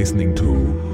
listening to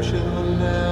I should have known.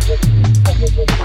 I'm gonna go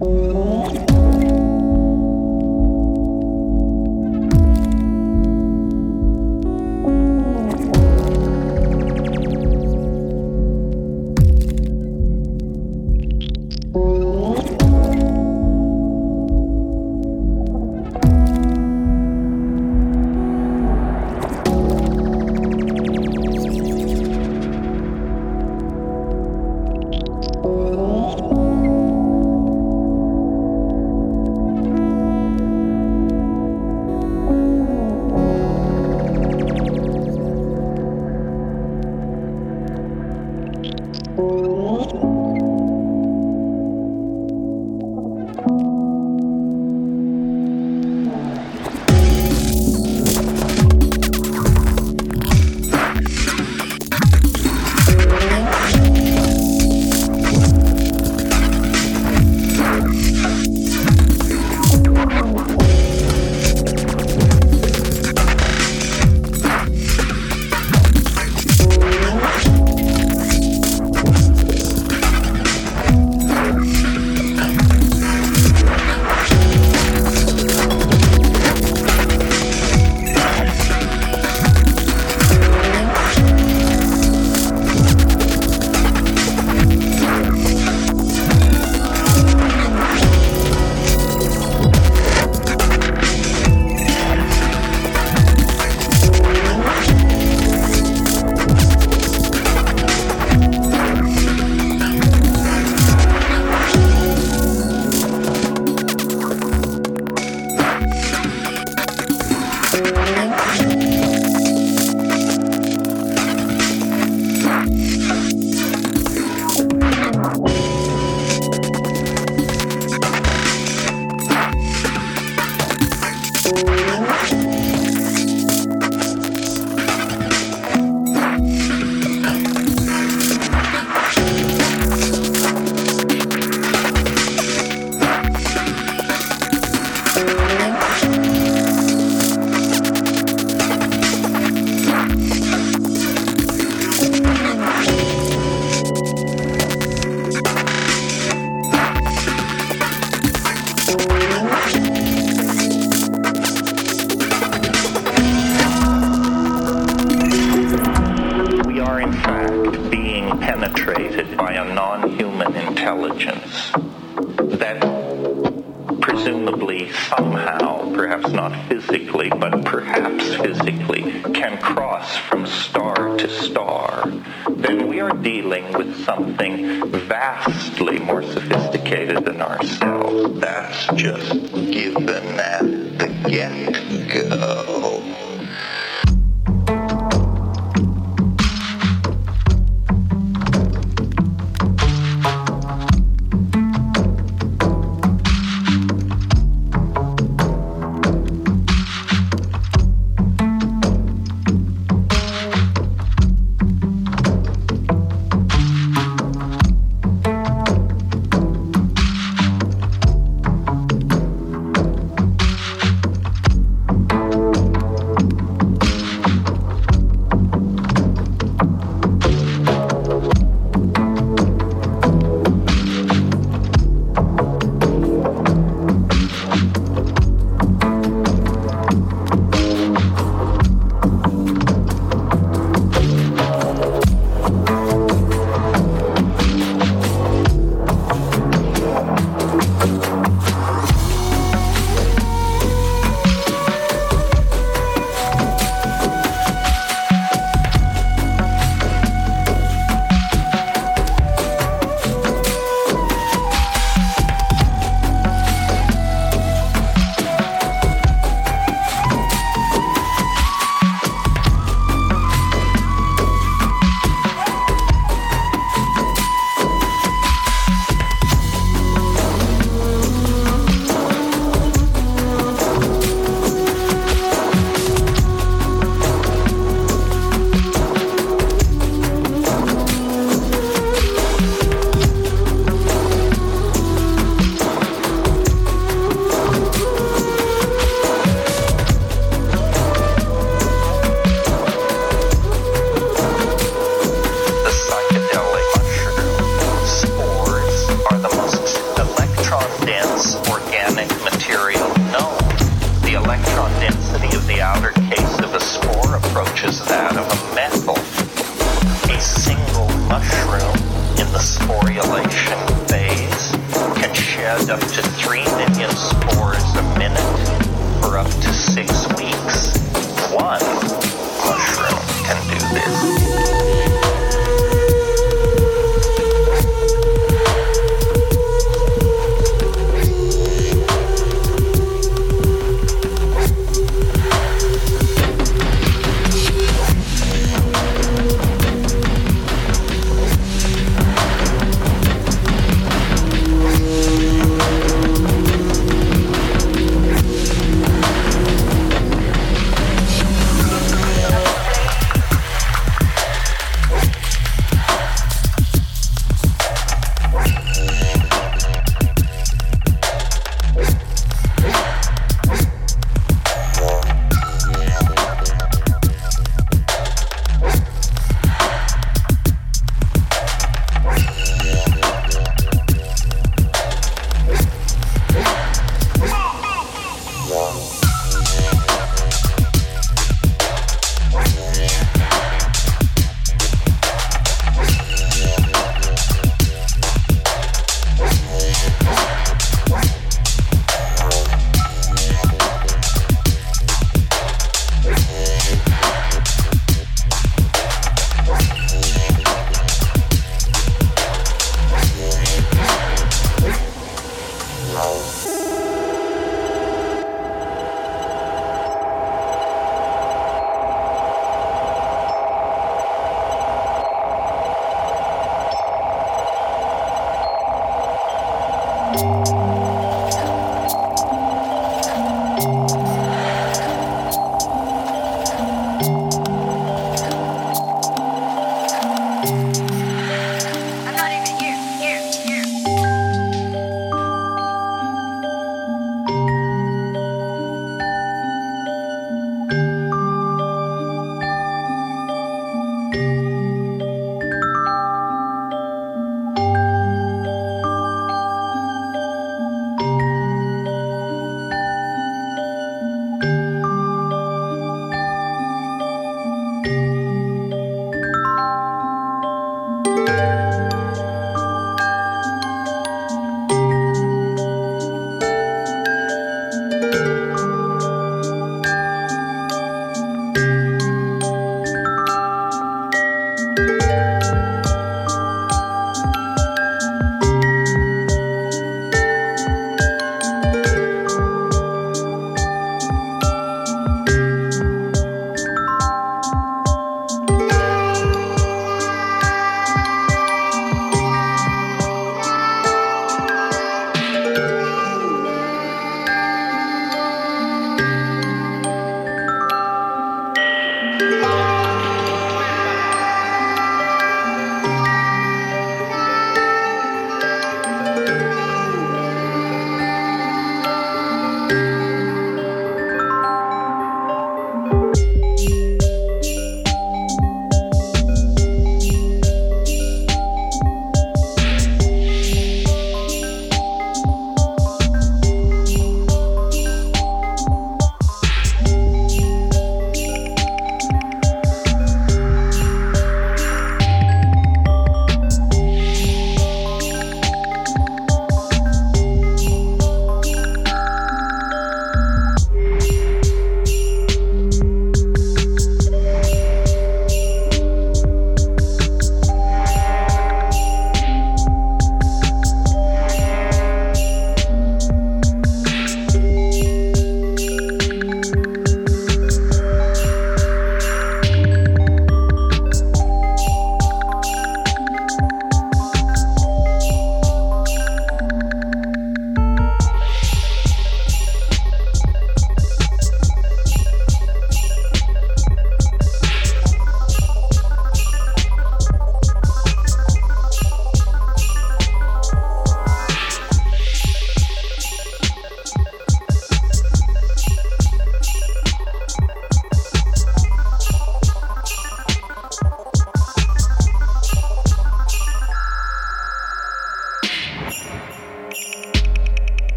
Música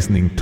listening